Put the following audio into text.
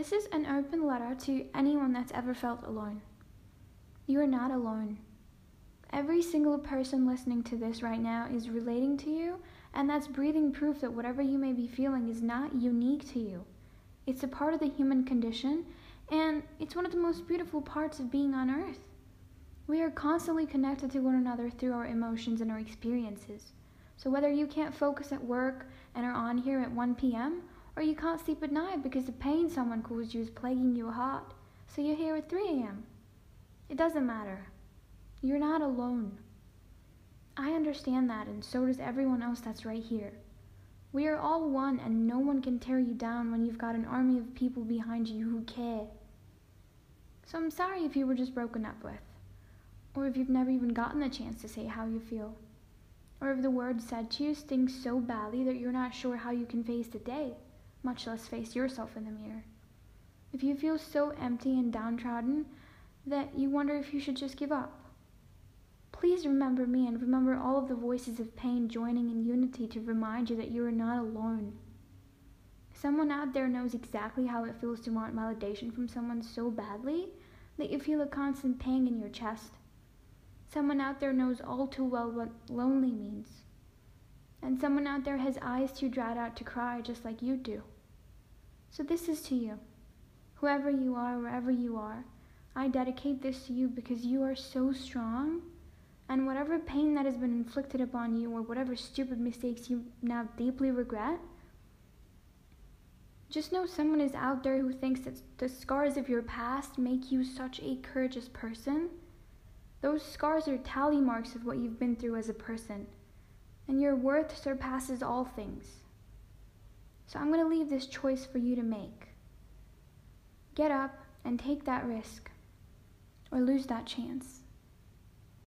This is an open letter to anyone that's ever felt alone. You are not alone. Every single person listening to this right now is relating to you, and that's breathing proof that whatever you may be feeling is not unique to you. It's a part of the human condition, and it's one of the most beautiful parts of being on earth. We are constantly connected to one another through our emotions and our experiences. So whether you can't focus at work and are on here at 1 p.m., or you can't sleep at night because the pain someone caused you is plaguing your heart, so you're here at 3 a.m. It doesn't matter. You're not alone. I understand that, and so does everyone else that's right here. We are all one, and no one can tear you down when you've got an army of people behind you who care. So I'm sorry if you were just broken up with, or if you've never even gotten the chance to say how you feel, or if the words said to you sting so badly that you're not sure how you can face the day much less face yourself in the mirror. If you feel so empty and downtrodden that you wonder if you should just give up, please remember me and remember all of the voices of pain joining in unity to remind you that you are not alone. Someone out there knows exactly how it feels to want validation from someone so badly that you feel a constant pang in your chest. Someone out there knows all too well what lonely means. And someone out there has eyes too dried out to cry just like you do. So this is to you. Whoever you are, wherever you are, I dedicate this to you because you are so strong. And whatever pain that has been inflicted upon you, or whatever stupid mistakes you now deeply regret, just know someone is out there who thinks that the scars of your past make you such a courageous person. Those scars are tally marks of what you've been through as a person and your worth surpasses all things. So I'm going to leave this choice for you to make. Get up and take that risk, or lose that chance.